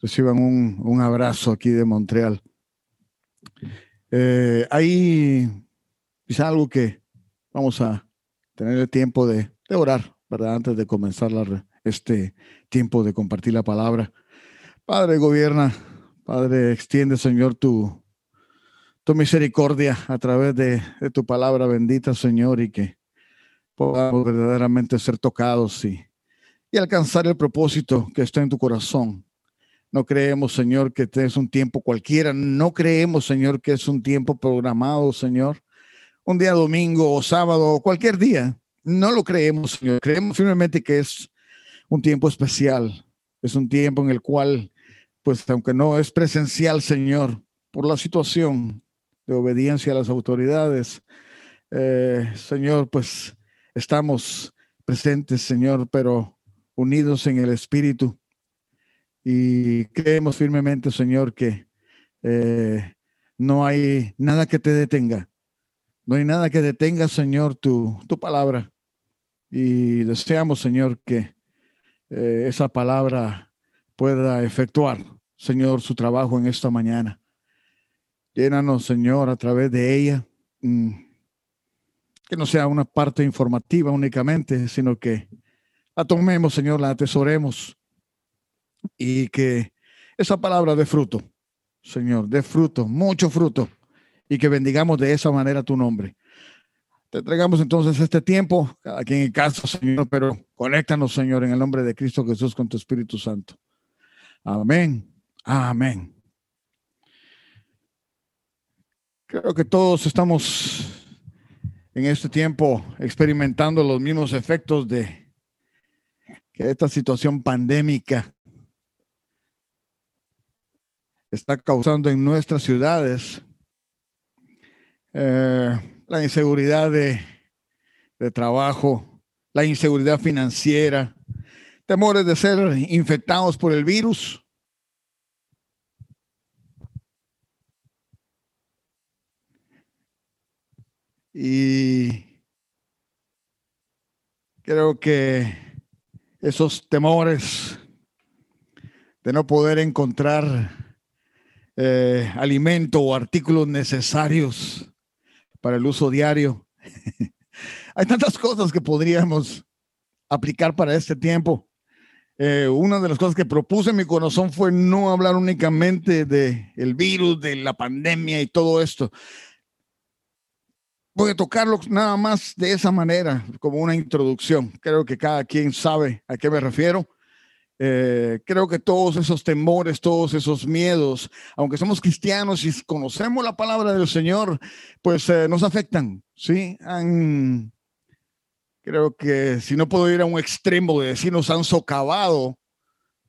reciban un, abrazo aquí de Montreal. Eh, hay quizá algo que vamos a tener el tiempo de, orar, ¿verdad? Antes de comenzar este tiempo de compartir la palabra. Padre, gobierna, Padre, extiende, Señor, tu, tu misericordia a través de, de tu palabra bendita, Señor, y que podamos verdaderamente ser tocados y, y alcanzar el propósito que está en tu corazón. No creemos, Señor, que es un tiempo cualquiera. No creemos, Señor, que es un tiempo programado, Señor. Un día domingo o sábado o cualquier día. No lo creemos, Señor. Creemos firmemente que es un tiempo especial. Es un tiempo en el cual, pues, aunque no es presencial, Señor, por la situación de obediencia a las autoridades, eh, Señor, pues estamos presentes, Señor, pero unidos en el Espíritu. Y creemos firmemente, Señor, que eh, no hay nada que te detenga. No hay nada que detenga, Señor, tu, tu palabra. Y deseamos, Señor, que eh, esa palabra pueda efectuar, Señor, su trabajo en esta mañana. Llénanos, Señor, a través de ella. Mm, que no sea una parte informativa únicamente, sino que la tomemos, Señor, la atesoremos y que esa palabra dé fruto, Señor, dé fruto, mucho fruto, y que bendigamos de esa manera tu nombre. Te entregamos entonces este tiempo, aquí en el caso, Señor, pero conéctanos, Señor, en el nombre de Cristo Jesús con tu Espíritu Santo. Amén. Amén. Creo que todos estamos en este tiempo experimentando los mismos efectos de que esta situación pandémica está causando en nuestras ciudades. Eh, la inseguridad de, de trabajo, la inseguridad financiera, temores de ser infectados por el virus. Y creo que esos temores de no poder encontrar eh, alimento o artículos necesarios para el uso diario. Hay tantas cosas que podríamos aplicar para este tiempo. Eh, una de las cosas que propuse en mi corazón fue no hablar únicamente de el virus, de la pandemia y todo esto, voy a tocarlo nada más de esa manera, como una introducción. Creo que cada quien sabe a qué me refiero. Eh, creo que todos esos temores, todos esos miedos, aunque somos cristianos y conocemos la palabra del Señor, pues eh, nos afectan, ¿sí? creo que si no puedo ir a un extremo de decir nos han socavado,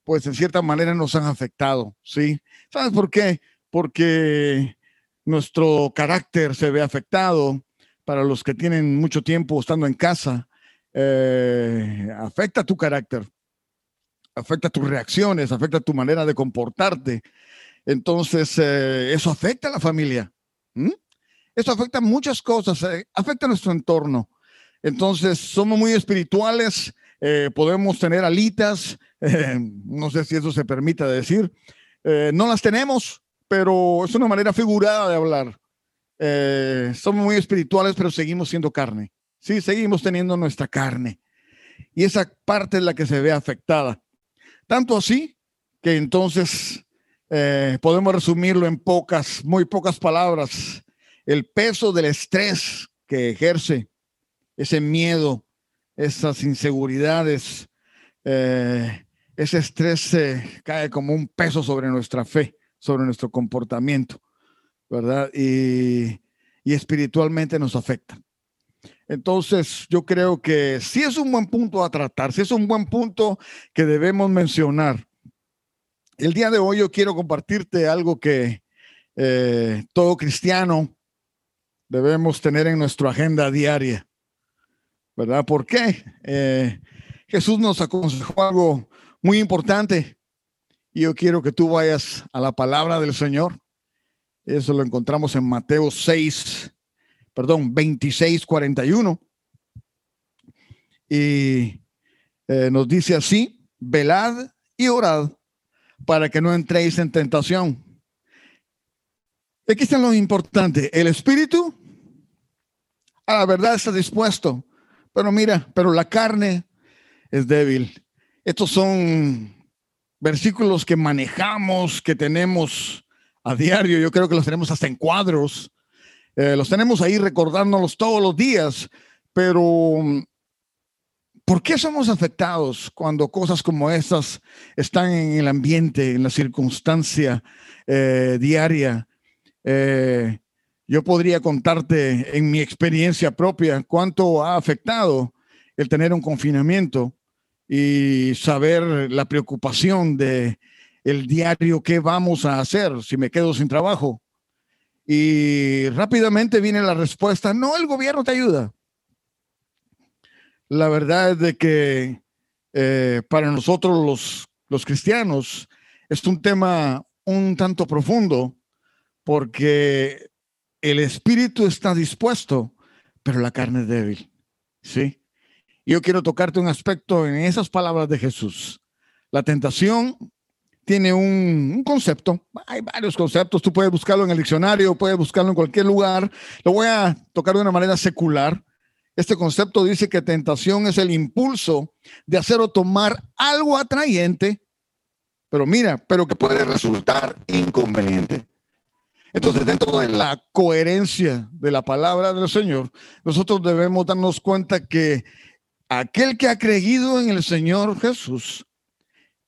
pues en cierta manera nos han afectado, ¿sí? ¿Sabes por qué? Porque nuestro carácter se ve afectado, para los que tienen mucho tiempo estando en casa, eh, afecta tu carácter, afecta tus reacciones, afecta tu manera de comportarte. Entonces, eh, eso afecta a la familia. Eso afecta muchas cosas, eh, afecta a nuestro entorno. Entonces, somos muy espirituales, podemos tener alitas, no sé si eso se permita decir. no las tenemos, pero es una manera figurada de hablar. Eh, somos muy espirituales, pero seguimos siendo carne. Sí, seguimos teniendo nuestra carne. Y esa parte es la que se ve afectada. Tanto así que entonces eh, podemos resumirlo en pocas, muy pocas palabras. El peso del estrés que ejerce, ese miedo, esas inseguridades, eh, ese estrés cae como un peso sobre nuestra fe, sobre nuestro comportamiento. ¿verdad? Y, espiritualmente nos afecta. Entonces, yo creo que sí es un buen punto a tratar, sí es un buen punto que debemos mencionar. El día de hoy yo quiero compartirte algo que eh, todo cristiano debemos tener en nuestra agenda diaria, ¿verdad? ¿Por qué? Eh, Jesús nos aconsejó algo muy importante y yo quiero que tú vayas a la palabra del Señor eso lo encontramos en Mateo 6, perdón, 26, 41. Y eh, nos dice así, velad y orad para que no entréis en tentación. Aquí está lo importante. El espíritu a la verdad está dispuesto. Pero mira, pero la carne es débil. Estos son versículos que manejamos, que tenemos a diario. Yo creo que los tenemos hasta en cuadros. Eh, los tenemos ahí recordándolos todos los días. Pero, ¿por qué somos afectados cuando cosas como estas están en el ambiente, en la circunstancia eh, diaria? Eh, yo podría contarte en mi experiencia propia cuánto ha afectado el tener un confinamiento y saber la preocupación de el diario qué vamos a hacer si me quedo sin trabajo. Y rápidamente viene la respuesta, no, el gobierno te ayuda. La verdad es de que eh, para nosotros los, los cristianos es un tema un tanto profundo porque el espíritu está dispuesto, pero la carne es débil. ¿Sí? Yo quiero tocarte un aspecto en esas palabras de Jesús. La tentación tiene un, concepto, hay varios conceptos, tú puedes buscarlo en el diccionario, puedes buscarlo en cualquier lugar. Lo voy a tocar de una manera secular. Este concepto dice que tentación es el impulso de hacer o tomar algo atrayente, pero mira, pero que puede resultar inconveniente. Entonces, dentro de la coherencia de la palabra del Señor, nosotros debemos darnos cuenta que aquel que ha creído en el Señor Jesús,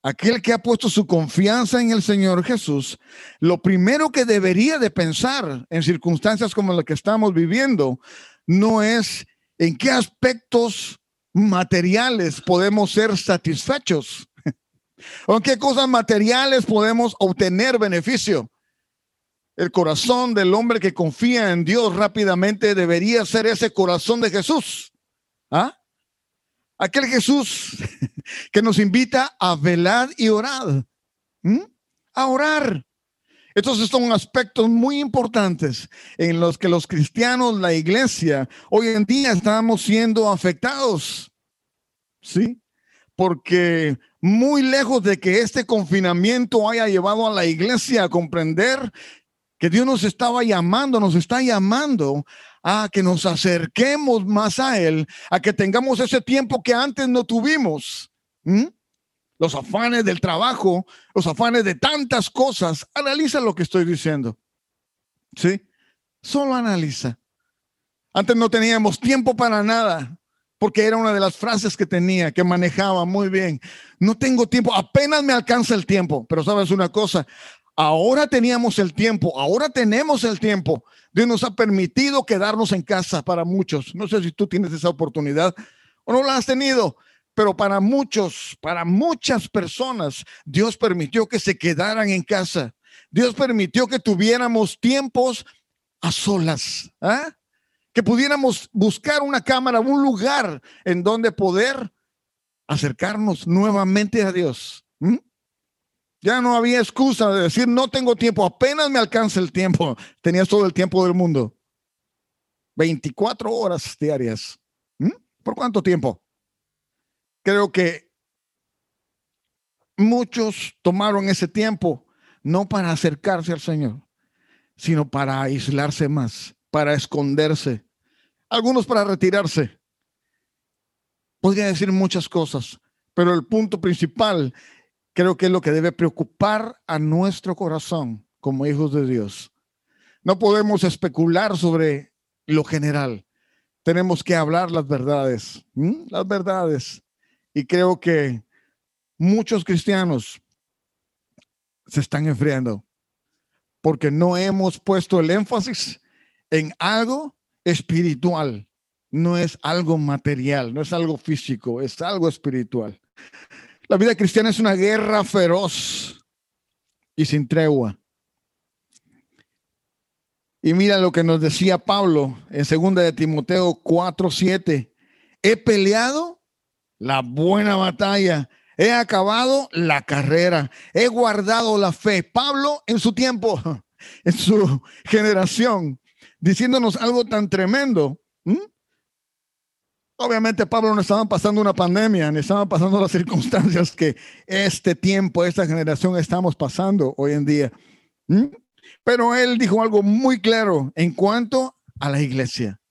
aquel que ha puesto su confianza en el Señor Jesús, lo primero que debería de pensar en circunstancias como las que estamos viviendo no es en qué aspectos materiales podemos ser satisfechos o en qué cosas materiales podemos obtener beneficio el corazón del hombre que confía en Dios rápidamente debería ser ese corazón de Jesús. ¿Ah? Aquel Jesús que nos invita a velar y orar. A orar. Estos son aspectos muy importantes en los que los cristianos, la iglesia, hoy en día estamos siendo afectados. ¿Sí? Porque muy lejos de que este confinamiento haya llevado a la iglesia a comprender que Dios nos estaba llamando, nos está llamando a que nos acerquemos más a Él, a que tengamos ese tiempo que antes no tuvimos. Los afanes del trabajo, los afanes de tantas cosas. Analiza lo que estoy diciendo. ¿Sí? Solo analiza. Antes no teníamos tiempo para nada, porque era una de las frases que tenía, que manejaba muy bien. No tengo tiempo, apenas me alcanza el tiempo. Pero sabes una cosa, Ahora teníamos el tiempo, ahora tenemos el tiempo. Dios nos ha permitido quedarnos en casa para muchos. No sé si tú tienes esa oportunidad o no la has tenido, pero para muchos, para muchas personas, Dios permitió que se quedaran en casa. Dios permitió que tuviéramos tiempos a solas, ¿ah? que pudiéramos buscar una cámara, un lugar en donde poder acercarnos nuevamente a Dios. Ya no había excusa de decir, no tengo tiempo, apenas me alcanza el tiempo. Tenías todo el tiempo del mundo. 24 horas diarias. ¿Mm? ¿Por cuánto tiempo? Creo que muchos tomaron ese tiempo no para acercarse al Señor, sino para aislarse más, para esconderse. Algunos para retirarse. Podría decir muchas cosas, pero el punto principal creo que es lo que debe preocupar a nuestro corazón como hijos de Dios. No podemos especular sobre lo general. Tenemos que hablar las verdades, las verdades. Y creo que muchos cristianos se están enfriando porque no hemos puesto el énfasis en algo espiritual. No es algo material, no es algo físico, es algo espiritual. La vida cristiana es una guerra feroz y sin tregua. Y mira lo que nos decía Pablo en 2 de Timoteo 4, 7. He peleado la buena batalla, he acabado la carrera, he guardado la fe. Pablo en su tiempo, en su generación, diciéndonos algo tan tremendo. Obviamente Pablo no estaba pasando una pandemia, ni estaban pasando las circunstancias que este tiempo, esta generación estamos pasando hoy en día. ¿Mm? Pero él dijo algo muy claro en cuanto a la iglesia.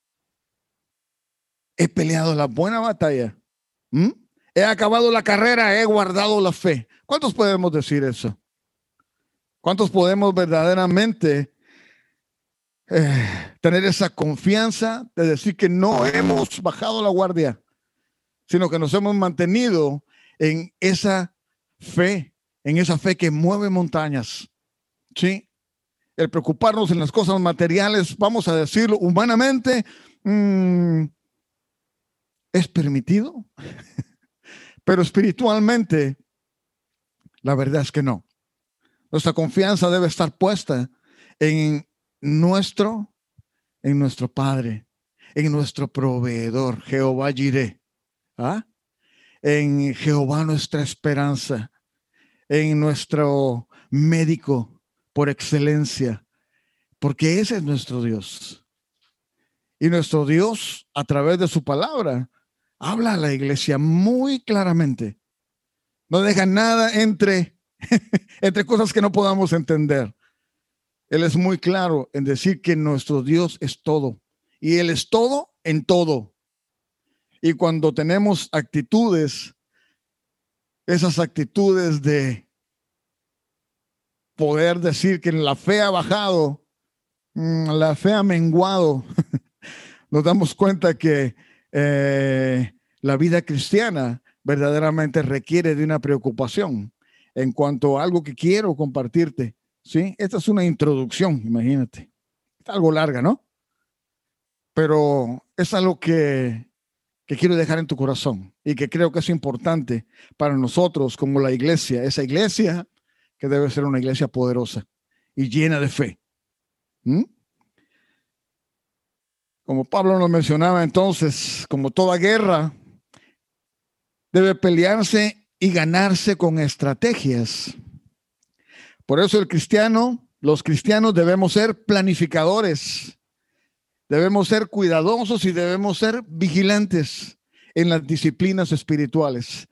He peleado la buena batalla. ¿Mm? He acabado la carrera, he guardado la fe. ¿Cuántos podemos decir eso? ¿Cuántos podemos verdaderamente eh, tener esa confianza de decir que no hemos bajado la guardia, sino que nos hemos mantenido en esa fe, en esa fe que mueve montañas? ¿Sí? El preocuparnos en las cosas materiales, vamos a decirlo humanamente, mm, es permitido, pero espiritualmente, la verdad es que no. Nuestra confianza debe estar puesta en nuestro, en nuestro Padre, en nuestro proveedor, Jehová Jireh, ¿ah? en Jehová nuestra esperanza, en nuestro médico por excelencia, porque ese es nuestro Dios. Y nuestro Dios, a través de su palabra, habla a la iglesia muy claramente. No deja nada entre, entre cosas que no podamos entender. Él es muy claro en decir que nuestro Dios es todo. Y Él es todo en todo. Y cuando tenemos actitudes, esas actitudes de poder decir que la fe ha bajado, mm, la fe ha menguado, nos damos cuenta que eh, la vida cristiana verdaderamente requiere de una preocupación en cuanto a algo que quiero compartirte. ¿Sí? Esta es una introducción, imagínate. Está algo larga, ¿no? Pero es algo que, que quiero dejar en tu corazón y que creo que es importante para nosotros como la iglesia, esa iglesia que debe ser una iglesia poderosa y llena de fe. Como Pablo nos mencionaba entonces, como toda guerra, debe pelearse y ganarse con estrategias. Por eso el cristiano, los cristianos debemos ser planificadores, debemos ser cuidadosos y debemos ser vigilantes en las disciplinas espirituales.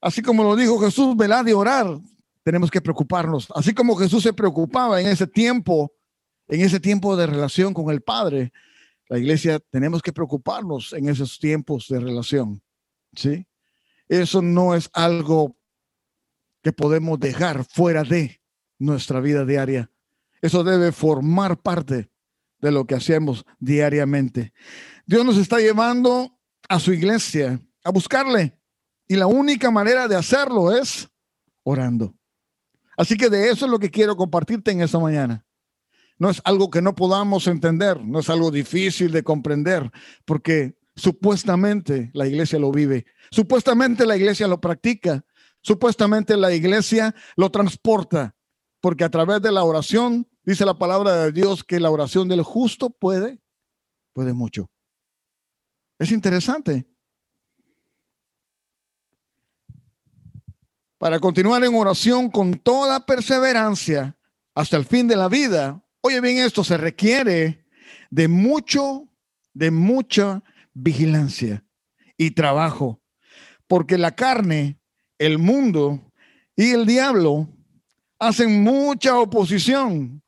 Así como lo dijo Jesús, velad y orar, tenemos que preocuparnos. Así como Jesús se preocupaba en ese tiempo, en ese tiempo de relación con el Padre, la iglesia tenemos que preocuparnos en esos tiempos de relación. ¿Sí? Eso no es algo que podemos dejar fuera de nuestra vida diaria. Eso debe formar parte de lo que hacemos diariamente. Dios nos está llevando a su iglesia a buscarle y la única manera de hacerlo es orando. Así que de eso es lo que quiero compartirte en esta mañana no es algo que no podamos entender, no es algo difícil de comprender, porque supuestamente la iglesia lo vive, supuestamente la iglesia lo practica, supuestamente la iglesia lo transporta, porque a través de la oración, dice la palabra de Dios que la oración del justo puede, puede mucho. Es interesante. Para continuar en oración con toda perseverancia hasta el fin de la vida, Oye bien esto, se requiere de mucho, de mucha vigilancia y trabajo, porque la carne, el mundo y el diablo hacen mucha oposición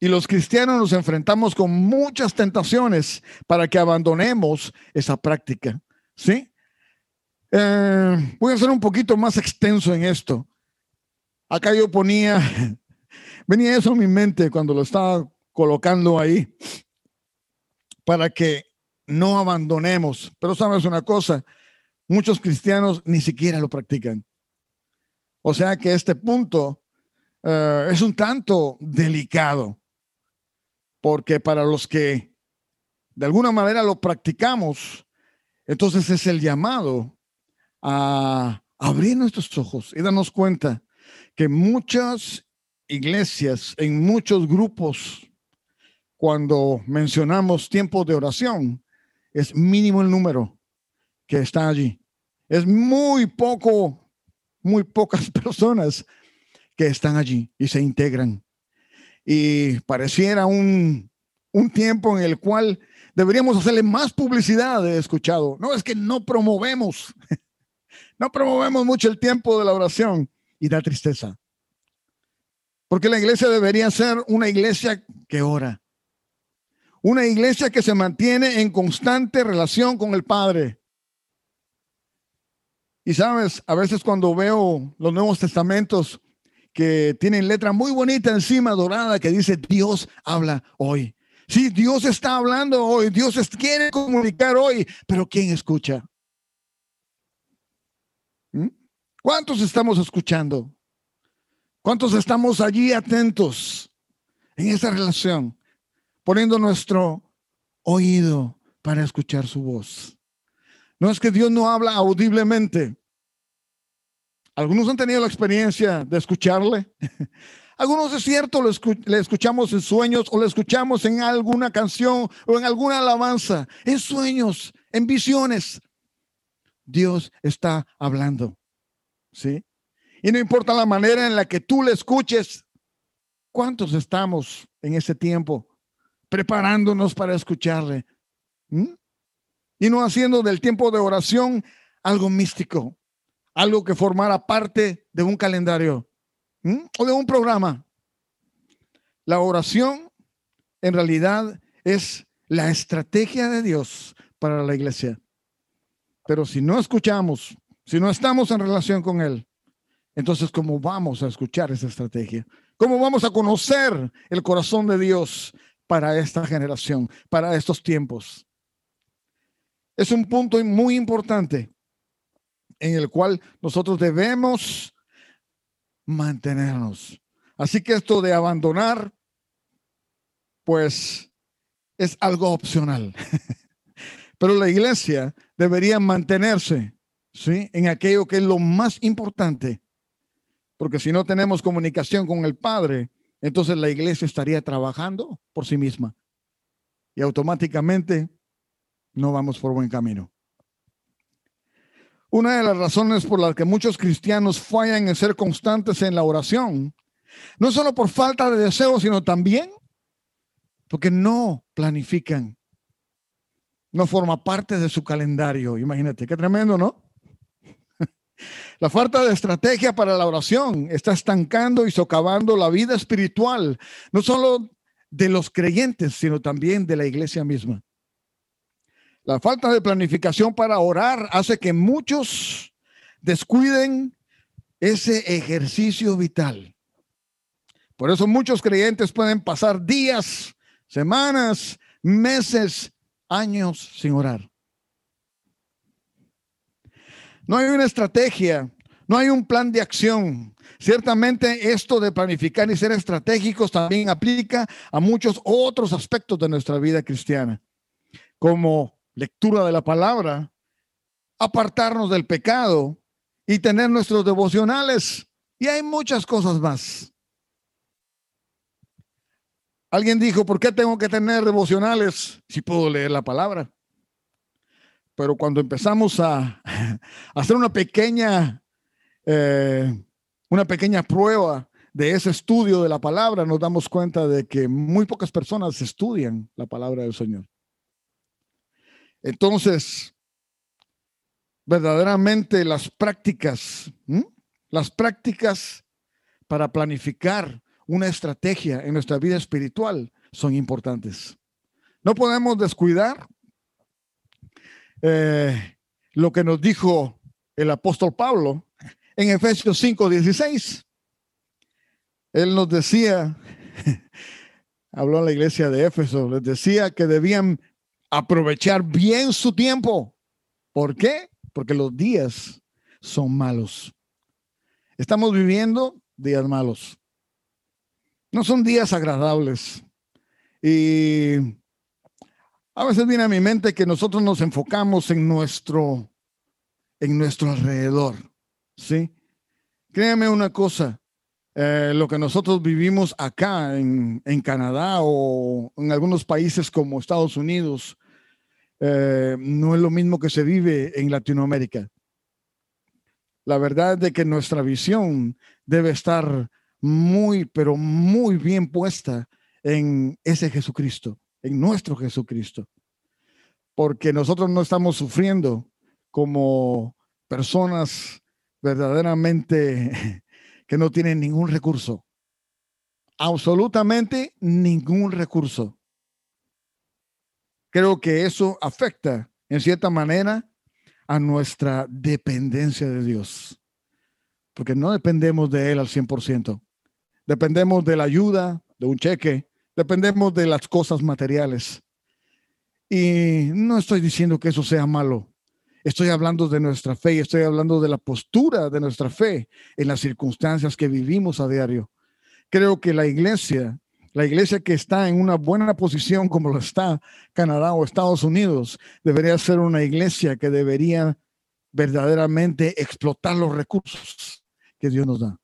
y los cristianos nos enfrentamos con muchas tentaciones para que abandonemos esa práctica. ¿Sí? Eh, voy a ser un poquito más extenso en esto. Acá yo ponía Venía eso en mi mente cuando lo estaba colocando ahí para que no abandonemos. Pero sabes una cosa, muchos cristianos ni siquiera lo practican. O sea que este punto eh, es un tanto delicado, porque para los que de alguna manera lo practicamos, entonces es el llamado a abrir nuestros ojos y darnos cuenta que muchas iglesias, en muchos grupos, cuando mencionamos tiempos de oración, es mínimo el número que está allí. Es muy poco, muy pocas personas que están allí y se integran. Y pareciera un, un tiempo en el cual deberíamos hacerle más publicidad, he escuchado. No, es que no promovemos, no promovemos mucho el tiempo de la oración y da tristeza. Porque la iglesia debería ser una iglesia que ora. Una iglesia que se mantiene en constante relación con el Padre. Y sabes, a veces cuando veo los Nuevos Testamentos que tienen letra muy bonita encima, dorada, que dice Dios habla hoy. Sí, Dios está hablando hoy, Dios quiere comunicar hoy, pero ¿quién escucha? ¿Mm? ¿Cuántos estamos escuchando? ¿Cuántos estamos allí atentos en esa relación, poniendo nuestro oído para escuchar su voz? No es que Dios no habla audiblemente. Algunos han tenido la experiencia de escucharle. Algunos es cierto, le escuchamos en sueños o le escuchamos en alguna canción o en alguna alabanza, en sueños, en visiones. Dios está hablando. ¿Sí? Y no importa la manera en la que tú le escuches, ¿cuántos estamos en ese tiempo preparándonos para escucharle? ¿Mm? Y no haciendo del tiempo de oración algo místico, algo que formara parte de un calendario o de un programa. La oración en realidad es la estrategia de Dios para la iglesia. Pero si no escuchamos, si no estamos en relación con Él, entonces, ¿cómo vamos a escuchar esa estrategia? ¿Cómo vamos a conocer el corazón de Dios para esta generación, para estos tiempos? Es un punto muy importante en el cual nosotros debemos mantenernos. Así que esto de abandonar, pues es algo opcional. Pero la iglesia debería mantenerse ¿sí? en aquello que es lo más importante porque si no tenemos comunicación con el Padre, entonces la iglesia estaría trabajando por sí misma. Y automáticamente no vamos por buen camino. Una de las razones por las que muchos cristianos fallan en ser constantes en la oración, no solo por falta de deseo, sino también porque no planifican. No forma parte de su calendario. Imagínate, qué tremendo, ¿no? La falta de estrategia para la oración está estancando y socavando la vida espiritual, no solo de los creyentes, sino también de la iglesia misma. La falta de planificación para orar hace que muchos descuiden ese ejercicio vital. Por eso muchos creyentes pueden pasar días, semanas, meses, años sin orar. No hay una estrategia, no hay un plan de acción. Ciertamente esto de planificar y ser estratégicos también aplica a muchos otros aspectos de nuestra vida cristiana, como lectura de la palabra, apartarnos del pecado y tener nuestros devocionales. Y hay muchas cosas más. Alguien dijo, ¿por qué tengo que tener devocionales si puedo leer la palabra? pero cuando empezamos a, hacer una pequeña, eh, una pequeña prueba de ese estudio de la palabra, nos damos cuenta de que muy pocas personas estudian la palabra del Señor. Entonces, verdaderamente las prácticas, las prácticas para planificar una estrategia en nuestra vida espiritual son importantes. No podemos descuidar eh, lo que nos dijo el apóstol Pablo en Efesios 5:16. Él nos decía, habló en la iglesia de Éfeso, les decía que debían aprovechar bien su tiempo. ¿Por qué? Porque los días son malos. Estamos viviendo días malos. No son días agradables. Y a veces viene a mi mente que nosotros nos enfocamos en nuestro, en nuestro alrededor, ¿sí? Créame una cosa, eh, lo que nosotros vivimos acá en, Canadá o en algunos países como Estados Unidos, eh, no es lo mismo que se vive en Latinoamérica. La verdad es de que nuestra visión debe estar muy, pero muy bien puesta en ese Jesucristo en nuestro Jesucristo. porque nosotros no estamos sufriendo como personas verdaderamente que no tienen ningún recurso. Absolutamente ningún recurso. Creo que eso afecta en cierta manera a nuestra dependencia de Dios, porque no dependemos de Él al 100%. Dependemos de la ayuda, de un cheque, dependemos de las cosas materiales. Y no estoy diciendo que eso sea malo. Estoy hablando de nuestra fe y estoy hablando de la postura de nuestra fe en las circunstancias que vivimos a diario. Creo que la iglesia, la iglesia que está en una buena posición como lo está Canadá o Estados Unidos, debería ser una iglesia que debería verdaderamente explotar los recursos que Dios nos da.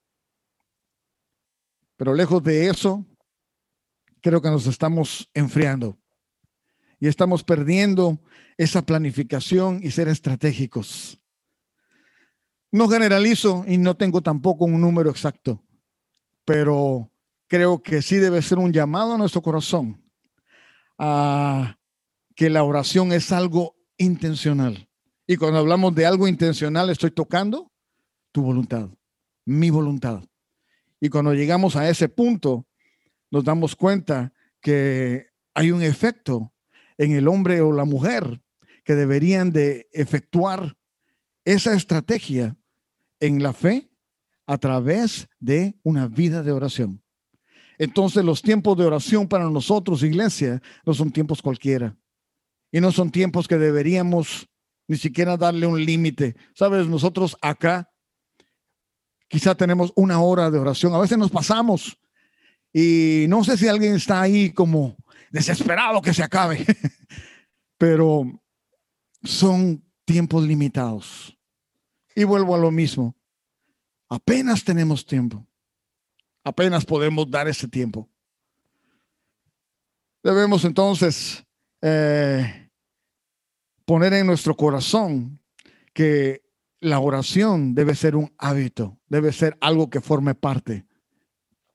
Pero lejos de eso, creo que nos estamos enfriando y estamos perdiendo esa planificación y ser estratégicos. No generalizo y no tengo tampoco un número exacto, pero creo que sí debe ser un llamado a nuestro corazón a que la oración es algo intencional. Y cuando hablamos de algo intencional, estoy tocando tu voluntad, mi voluntad. Y cuando llegamos a ese punto, nos damos cuenta que hay un efecto en el hombre o la mujer que deberían de efectuar esa estrategia en la fe a través de una vida de oración. Entonces los tiempos de oración para nosotros, iglesia, no son tiempos cualquiera. Y no son tiempos que deberíamos ni siquiera darle un límite. Sabes, nosotros acá quizá tenemos una hora de oración. A veces nos pasamos y no sé si alguien está ahí como desesperado que se acabe, pero son tiempos limitados. Y vuelvo a lo mismo. Apenas tenemos tiempo. Apenas podemos dar ese tiempo. Debemos entonces eh, poner en nuestro corazón que la oración debe ser un hábito, debe ser algo que forme parte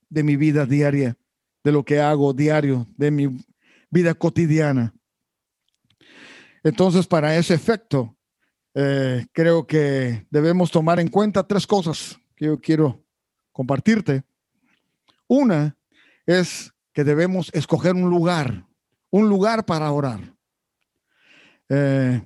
de mi vida diaria, de lo que hago diario, de mi vida cotidiana. Entonces, para ese efecto, eh, creo que debemos tomar en cuenta tres cosas que yo quiero compartirte. Una es que debemos escoger un lugar, un lugar para orar. Eh,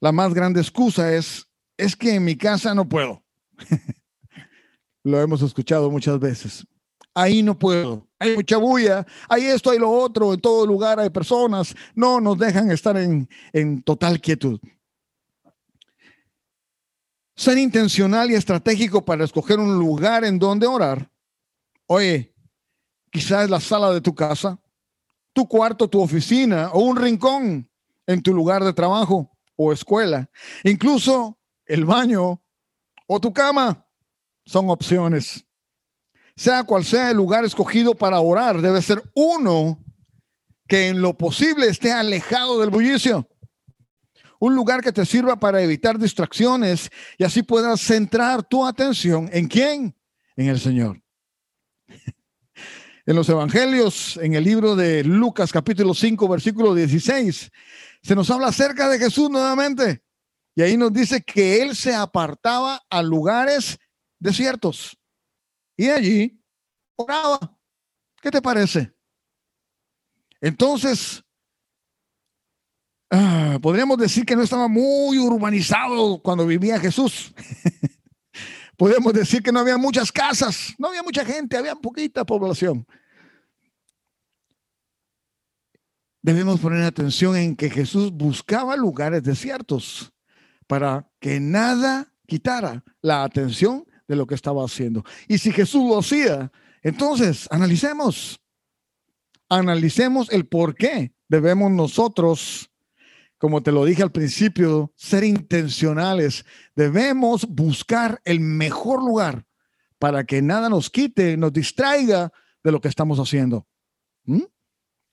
la más grande excusa es, es que en mi casa no puedo. Lo hemos escuchado muchas veces. Ahí no puedo. Hay mucha bulla. Hay esto, hay lo otro. En todo lugar hay personas. No nos dejan estar en, en total quietud. Ser intencional y estratégico para escoger un lugar en donde orar. Oye, quizás la sala de tu casa, tu cuarto, tu oficina o un rincón en tu lugar de trabajo o escuela. Incluso el baño o tu cama son opciones. Sea cual sea el lugar escogido para orar, debe ser uno que en lo posible esté alejado del bullicio un lugar que te sirva para evitar distracciones y así puedas centrar tu atención en quién? En el Señor. En los evangelios, en el libro de Lucas capítulo 5, versículo 16, se nos habla acerca de Jesús nuevamente. Y ahí nos dice que él se apartaba a lugares desiertos y allí oraba. ¿Qué te parece? Entonces, Ah, podríamos decir que no estaba muy urbanizado cuando vivía Jesús. podríamos decir que no había muchas casas, no había mucha gente, había poquita población. Debemos poner atención en que Jesús buscaba lugares desiertos para que nada quitara la atención de lo que estaba haciendo. Y si Jesús lo hacía, entonces analicemos, analicemos el por qué debemos nosotros como te lo dije al principio, ser intencionales. Debemos buscar el mejor lugar para que nada nos quite, nos distraiga de lo que estamos haciendo. ¿Mm?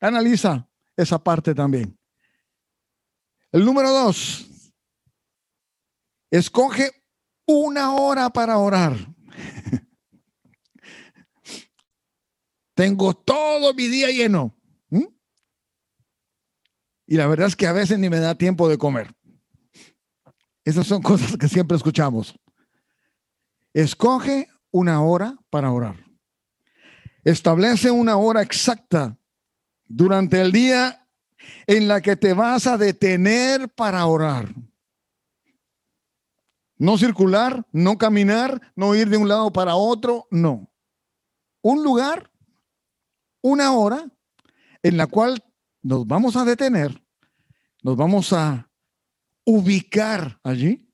Analiza esa parte también. El número dos, escoge una hora para orar. Tengo todo mi día lleno. Y la verdad es que a veces ni me da tiempo de comer. Esas son cosas que siempre escuchamos. Escoge una hora para orar. Establece una hora exacta durante el día en la que te vas a detener para orar. No circular, no caminar, no ir de un lado para otro, no. Un lugar, una hora en la cual nos vamos a detener, nos vamos a ubicar allí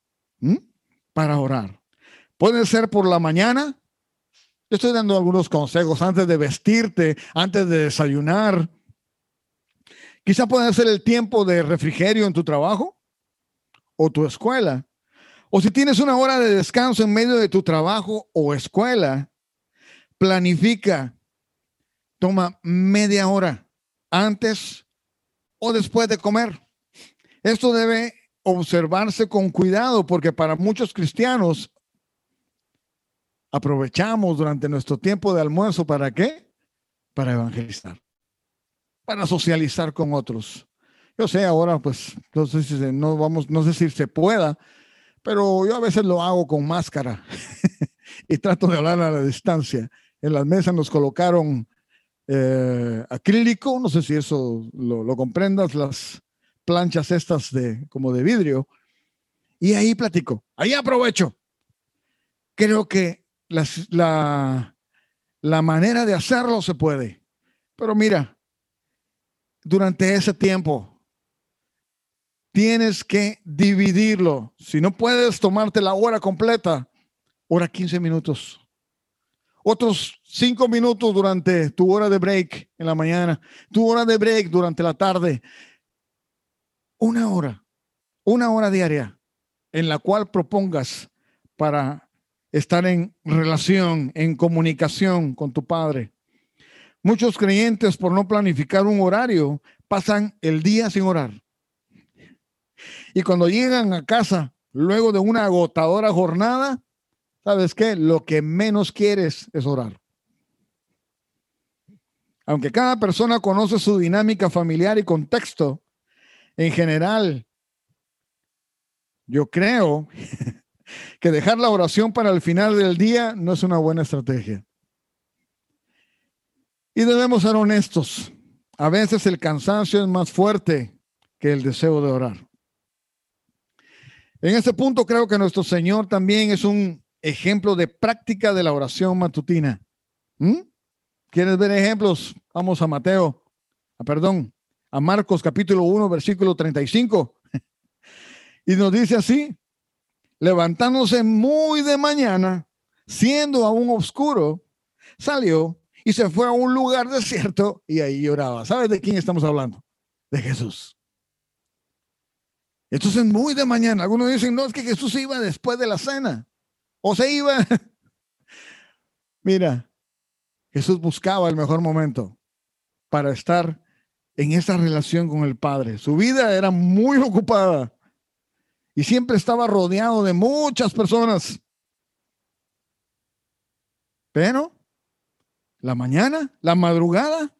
para orar. Puede ser por la mañana. Yo estoy dando algunos consejos antes de vestirte, antes de desayunar. Quizá puede ser el tiempo de refrigerio en tu trabajo o tu escuela. O si tienes una hora de descanso en medio de tu trabajo o escuela, planifica. Toma media hora antes o después de comer. Esto debe observarse con cuidado porque para muchos cristianos aprovechamos durante nuestro tiempo de almuerzo para qué? Para evangelizar, para socializar con otros. Yo sé ahora, pues, no no vamos, no sé si se pueda, pero yo a veces lo hago con máscara y trato de hablar a la distancia. En las mesas nos colocaron eh, acrílico, no sé si eso lo, comprendas, las planchas estas de como de vidrio, y ahí platico, ahí aprovecho. Creo que la, la manera de hacerlo se puede, pero mira, durante ese tiempo tienes que dividirlo. Si no puedes tomarte la hora completa, hora 15 minutos otros cinco minutos durante tu hora de break en la mañana, tu hora de break durante la tarde. Una hora, una hora diaria en la cual propongas para estar en relación, en comunicación con tu Padre. Muchos creyentes por no planificar un horario pasan el día sin orar. Y cuando llegan a casa, luego de una agotadora jornada, ¿sabes qué? Lo que menos quieres es orar. Aunque cada persona conoce su dinámica familiar y contexto, en general, yo creo que dejar la oración para el final del día no es una buena estrategia. Y debemos ser honestos. A veces el cansancio es más fuerte que el deseo de orar. En ese punto creo que nuestro Señor también es un ejemplo de práctica de la oración matutina. ¿Mm? ¿Quieres ver ejemplos? Vamos a Mateo, a, perdón, a Marcos capítulo 1, versículo 35. y nos dice así, levantándose muy de mañana, siendo aún oscuro, salió y se fue a un lugar desierto y ahí lloraba. ¿Sabes de quién estamos hablando? De Jesús. Entonces, muy de mañana. Algunos dicen, no, es que Jesús iba después de la cena o se iba. Mira, Jesús buscaba el mejor momento para estar en esa relación con el Padre. Su vida era muy ocupada y siempre estaba rodeado de muchas personas. Pero la mañana, la madrugada,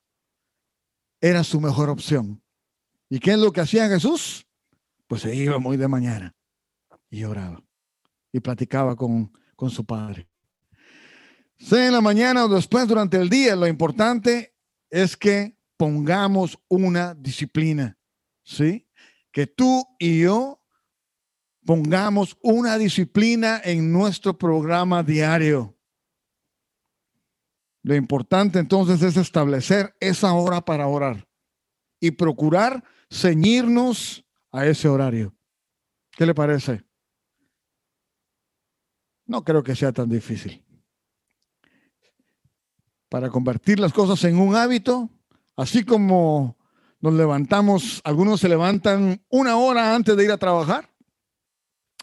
era su mejor opción. ¿Y qué es lo que hacía Jesús? Pues se iba muy de mañana y oraba y platicaba con, con su padre. Sea en la mañana o después durante el día, lo importante es que pongamos una disciplina, ¿sí? Que tú y yo pongamos una disciplina en nuestro programa diario. Lo importante entonces es establecer esa hora para orar y procurar ceñirnos a ese horario. ¿Qué le parece? No creo que sea tan difícil. Para convertir las cosas en un hábito, así como nos levantamos, algunos se levantan una hora antes de ir a trabajar,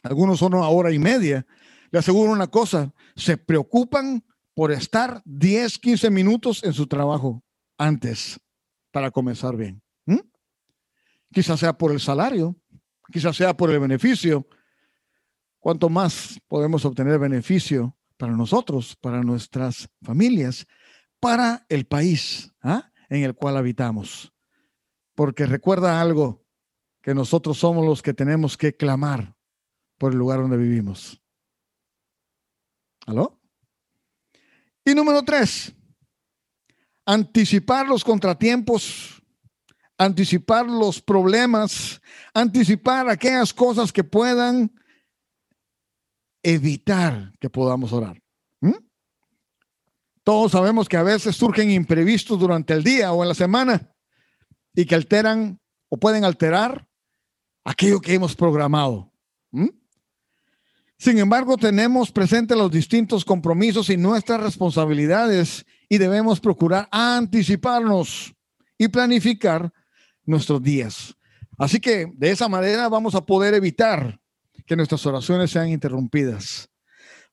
algunos son una hora y media. Le aseguro una cosa, se preocupan por estar 10, 15 minutos en su trabajo antes para comenzar bien. Quizás sea por el salario, quizás sea por el beneficio, cuanto más podemos obtener beneficio para nosotros, para nuestras familias, para el país ¿ah? en el cual habitamos. Porque recuerda algo, que nosotros somos los que tenemos que clamar por el lugar donde vivimos. ¿Aló? Y número tres, anticipar los contratiempos, anticipar los problemas, anticipar aquellas cosas que puedan evitar que podamos orar. ¿Mm? Todos sabemos que a veces surgen imprevistos durante el día o en la semana y que alteran o pueden alterar aquello que hemos programado. ¿Mm? Sin embargo, tenemos presentes los distintos compromisos y nuestras responsabilidades y debemos procurar anticiparnos y planificar nuestros días. Así que de esa manera vamos a poder evitar que nuestras oraciones sean interrumpidas.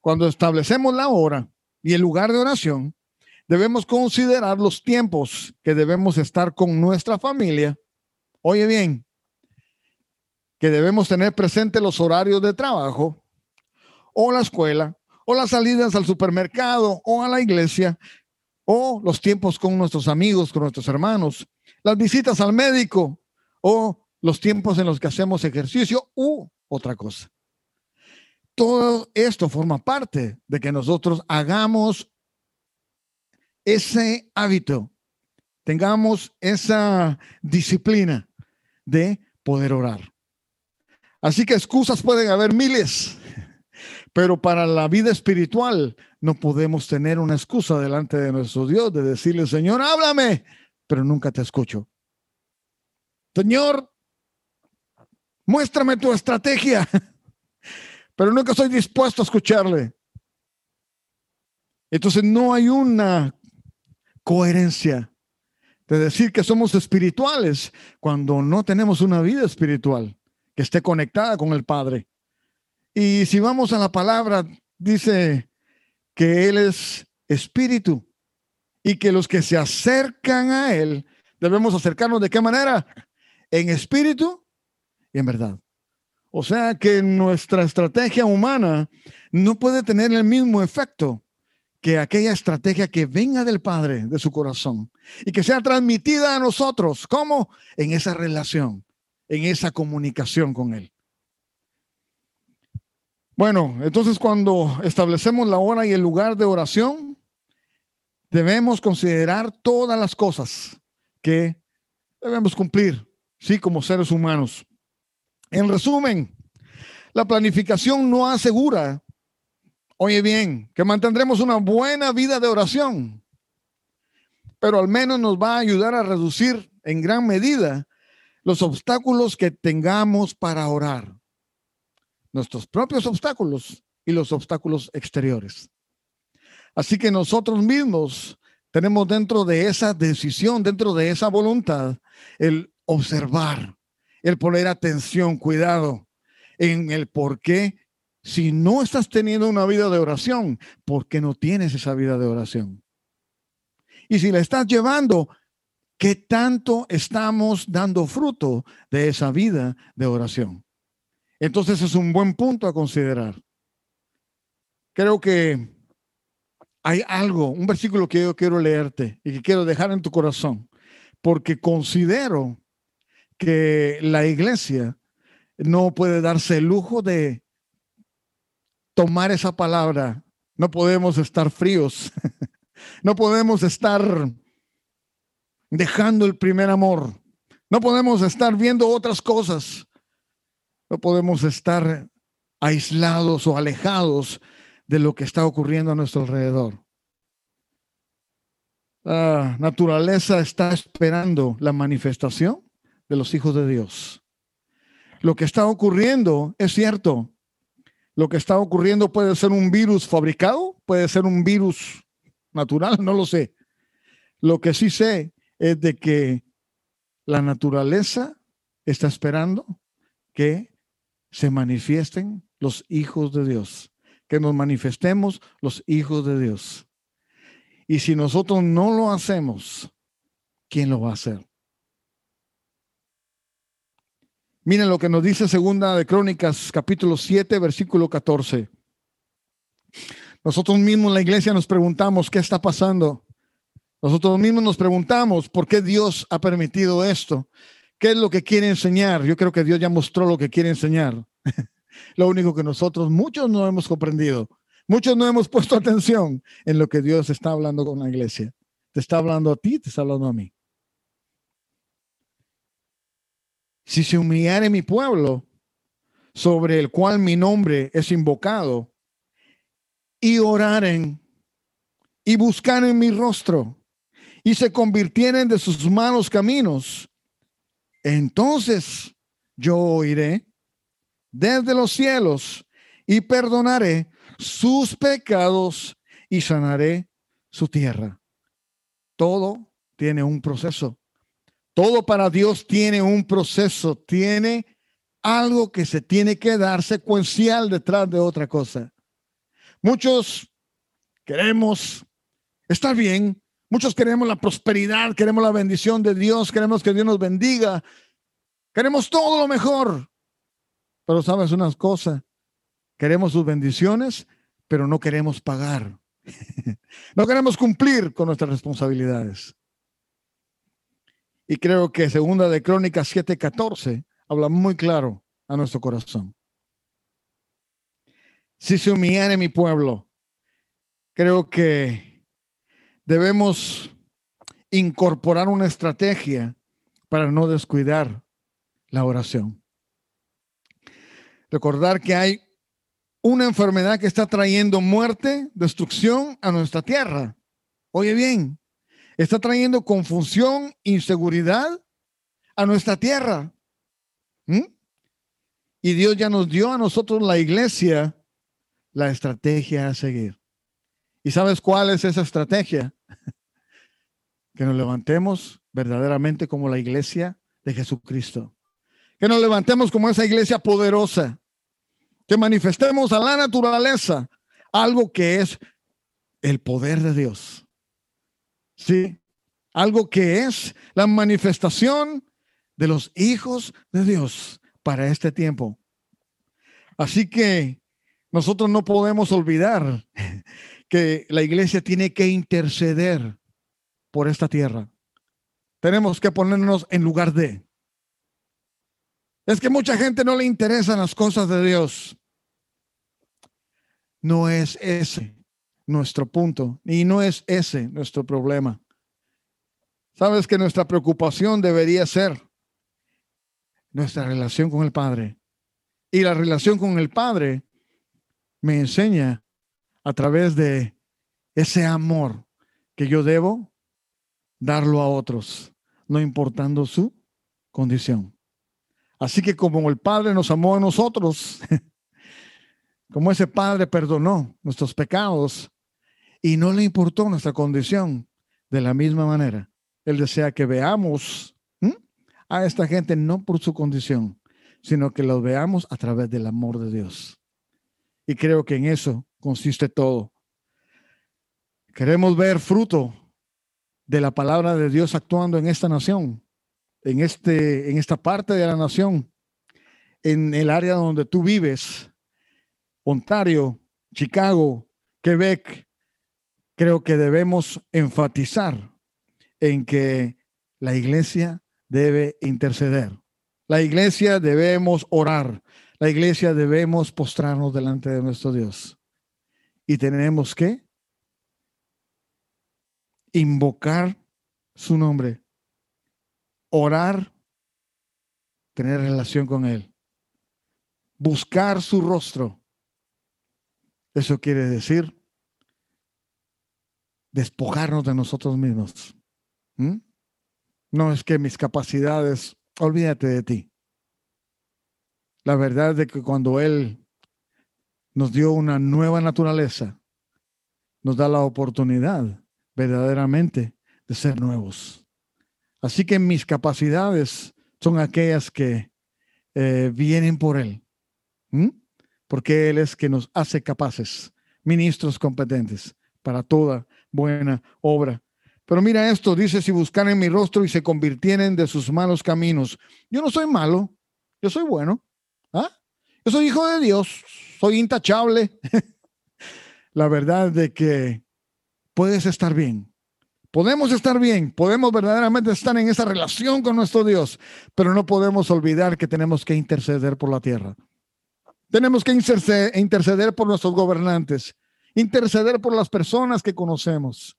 Cuando establecemos la hora y el lugar de oración, debemos considerar los tiempos que debemos estar con nuestra familia. Oye bien, que debemos tener presente los horarios de trabajo o la escuela o las salidas al supermercado o a la iglesia o los tiempos con nuestros amigos, con nuestros hermanos, las visitas al médico o los tiempos en los que hacemos ejercicio u otra cosa. Todo esto forma parte de que nosotros hagamos ese hábito, tengamos esa disciplina de poder orar. Así que excusas pueden haber miles, pero para la vida espiritual no podemos tener una excusa delante de nuestro Dios de decirle, Señor, háblame, pero nunca te escucho. Señor, muéstrame tu estrategia, pero nunca estoy dispuesto a escucharle. Entonces no hay una coherencia de decir que somos espirituales cuando no tenemos una vida espiritual que esté conectada con el Padre. Y si vamos a la palabra, dice que Él es espíritu y que los que se acercan a Él debemos acercarnos de qué manera? En espíritu y en verdad. O sea que nuestra estrategia humana no puede tener el mismo efecto que aquella estrategia que venga del Padre, de su corazón, y que sea transmitida a nosotros. ¿Cómo? En esa relación, en esa comunicación con Él. Bueno, entonces cuando establecemos la hora y el lugar de oración, debemos considerar todas las cosas que debemos cumplir, sí, como seres humanos. En resumen, la planificación no asegura, oye bien, que mantendremos una buena vida de oración, pero al menos nos va a ayudar a reducir en gran medida los obstáculos que tengamos para orar, nuestros propios obstáculos y los obstáculos exteriores. Así que nosotros mismos tenemos dentro de esa decisión, dentro de esa voluntad, el observar el poner atención, cuidado en el por qué. Si no estás teniendo una vida de oración, ¿por qué no tienes esa vida de oración? Y si la estás llevando, ¿qué tanto estamos dando fruto de esa vida de oración? Entonces es un buen punto a considerar. Creo que hay algo, un versículo que yo quiero leerte y que quiero dejar en tu corazón, porque considero que la iglesia no puede darse el lujo de tomar esa palabra. No podemos estar fríos. No podemos estar dejando el primer amor. No podemos estar viendo otras cosas. No podemos estar aislados o alejados de lo que está ocurriendo a nuestro alrededor. La naturaleza está esperando la manifestación de los hijos de Dios. Lo que está ocurriendo es cierto. Lo que está ocurriendo puede ser un virus fabricado, puede ser un virus natural, no lo sé. Lo que sí sé es de que la naturaleza está esperando que se manifiesten los hijos de Dios, que nos manifestemos los hijos de Dios. Y si nosotros no lo hacemos, ¿quién lo va a hacer? Miren lo que nos dice segunda de Crónicas, capítulo 7, versículo 14. Nosotros mismos en la iglesia nos preguntamos qué está pasando. Nosotros mismos nos preguntamos por qué Dios ha permitido esto. ¿Qué es lo que quiere enseñar? Yo creo que Dios ya mostró lo que quiere enseñar. lo único que nosotros, muchos no hemos comprendido, muchos no hemos puesto atención en lo que Dios está hablando con la iglesia. Te está hablando a ti, te está hablando a mí. Si se humillare mi pueblo, sobre el cual mi nombre es invocado, y oraren y buscaren mi rostro y se convirtieren de sus malos caminos, entonces yo oiré desde los cielos y perdonaré sus pecados y sanaré su tierra. Todo tiene un proceso. Todo para Dios tiene un proceso, tiene algo que se tiene que dar secuencial detrás de otra cosa. Muchos queremos estar bien, muchos queremos la prosperidad, queremos la bendición de Dios, queremos que Dios nos bendiga, queremos todo lo mejor. Pero sabes una cosa, queremos sus bendiciones, pero no queremos pagar. no queremos cumplir con nuestras responsabilidades. Y creo que segunda de Crónicas 7:14 habla muy claro a nuestro corazón si se humillare mi pueblo. Creo que debemos incorporar una estrategia para no descuidar la oración. Recordar que hay una enfermedad que está trayendo muerte, destrucción a nuestra tierra. Oye bien, está trayendo confusión, inseguridad a nuestra tierra. ¿Mm? Y Dios ya nos dio a nosotros la iglesia la estrategia a seguir. ¿Y sabes cuál es esa estrategia? que nos levantemos verdaderamente como la iglesia de Jesucristo. Que nos levantemos como esa iglesia poderosa. Que manifestemos a la naturaleza algo que es el poder de Dios. Sí, algo que es la manifestación de los hijos de Dios para este tiempo. Así que nosotros no podemos olvidar que la iglesia tiene que interceder por esta tierra. Tenemos que ponernos en lugar de. Es que mucha gente no le interesan las cosas de Dios. No es ese nuestro punto y no es ese nuestro problema. Sabes que nuestra preocupación debería ser nuestra relación con el Padre. Y la relación con el Padre me enseña a través de ese amor que yo debo darlo a otros, no importando su condición. Así que como el Padre nos amó a nosotros, como ese Padre perdonó nuestros pecados y no le importó nuestra condición, de la misma manera, Él desea que veamos a esta gente no por su condición, sino que los veamos a través del amor de Dios. Y creo que en eso consiste todo. Queremos ver fruto de la palabra de Dios actuando en esta nación, en, este, en esta parte de la nación, en el área donde tú vives, Ontario, Chicago, Quebec. Creo que debemos enfatizar en que la iglesia debe interceder. La iglesia debemos orar. La iglesia debemos postrarnos delante de nuestro Dios. Y tenemos que invocar su nombre, orar, tener relación con Él, buscar su rostro. Eso quiere decir despojarnos de nosotros mismos. No es que mis capacidades, olvídate de ti. La verdad de que cuando Él nos dio una nueva naturaleza, nos da la oportunidad verdaderamente de ser nuevos. Así que mis capacidades son aquellas que eh, vienen por Él, porque Él es que nos hace capaces, ministros competentes para toda buena obra. Pero mira esto, dice, si buscan en mi rostro y se convirtieren de sus malos caminos. Yo no soy malo, yo soy bueno. ¿Ah? Yo soy hijo de Dios, soy intachable. La verdad de que puedes estar bien, Podemos estar bien, podemos verdaderamente estar en esa relación con nuestro Dios, pero no podemos olvidar que tenemos que interceder por la tierra. Tenemos que interceder por nuestros gobernantes, interceder por las personas que conocemos.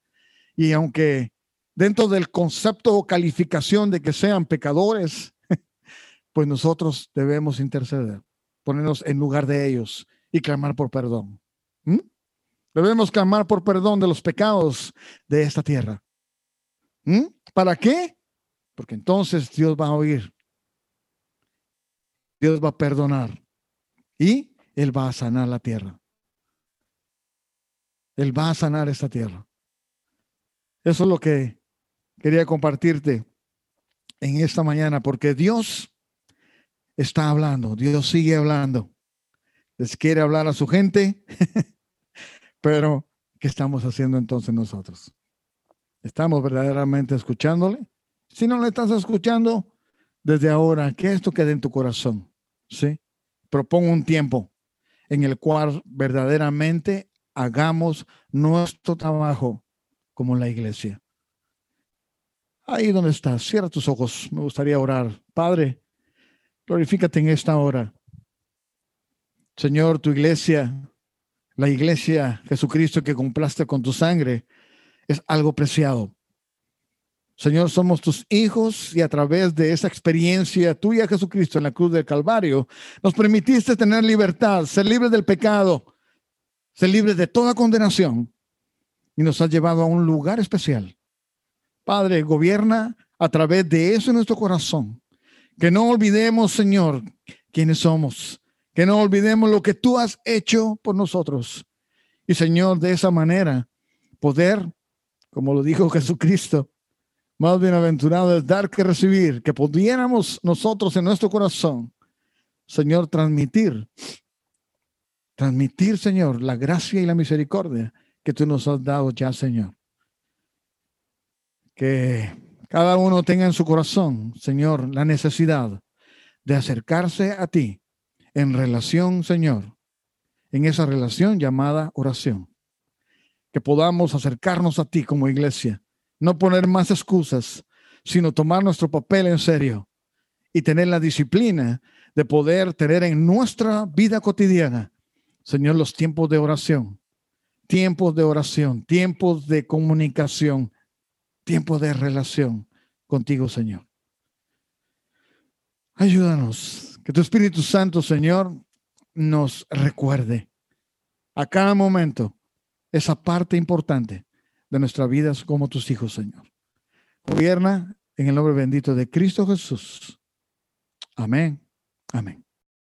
Y aunque dentro del concepto o calificación de que sean pecadores, pues nosotros debemos interceder, ponernos en lugar de ellos y clamar por perdón. ¿Mm? Debemos clamar por perdón de los pecados de esta tierra. ¿Mm? ¿Para qué? Porque entonces Dios va a oír. Dios va a perdonar. Y Él va a sanar la tierra. Él va a sanar esta tierra. Eso es lo que quería compartirte en esta mañana, porque Dios está hablando, Dios sigue hablando. Les quiere hablar a su gente, pero ¿qué estamos haciendo entonces nosotros? ¿Estamos verdaderamente escuchándole? Si no le estás escuchando, desde ahora, que esto quede en tu corazón. ¿Sí? Propongo un tiempo en el cual verdaderamente hagamos nuestro trabajo como la iglesia. Ahí donde estás, cierra tus ojos. Me gustaría orar. Padre, glorifícate en esta hora. Señor, tu iglesia, la iglesia Jesucristo que complaste con tu sangre, es algo preciado. Señor, somos tus hijos y a través de esa experiencia tuya, Jesucristo, en la cruz del Calvario, nos permitiste tener libertad, ser libres del pecado, ser libres de toda condenación y nos has llevado a un lugar especial. Padre, gobierna a través de eso en nuestro corazón. Que no olvidemos, Señor, quiénes somos. Que no olvidemos lo que tú has hecho por nosotros. Y, Señor, de esa manera, poder como lo dijo Jesucristo, más bienaventurado es dar que recibir, que pudiéramos nosotros en nuestro corazón, Señor, transmitir, transmitir, Señor, la gracia y la misericordia que tú nos has dado ya, Señor. Que cada uno tenga en su corazón, Señor, la necesidad de acercarse a ti en relación, Señor, en esa relación llamada oración. Que podamos acercarnos a ti como iglesia, no poner más excusas, sino tomar nuestro papel en serio y tener la disciplina de poder tener en nuestra vida cotidiana, Señor, los tiempos de oración, tiempos de oración, tiempos de comunicación, tiempos de relación contigo, Señor. Ayúdanos, que tu Espíritu Santo, Señor, nos recuerde a cada momento esa parte importante de nuestra vida como tus hijos, Señor. Gobierna en el nombre bendito de Cristo Jesús. Amén. Amén.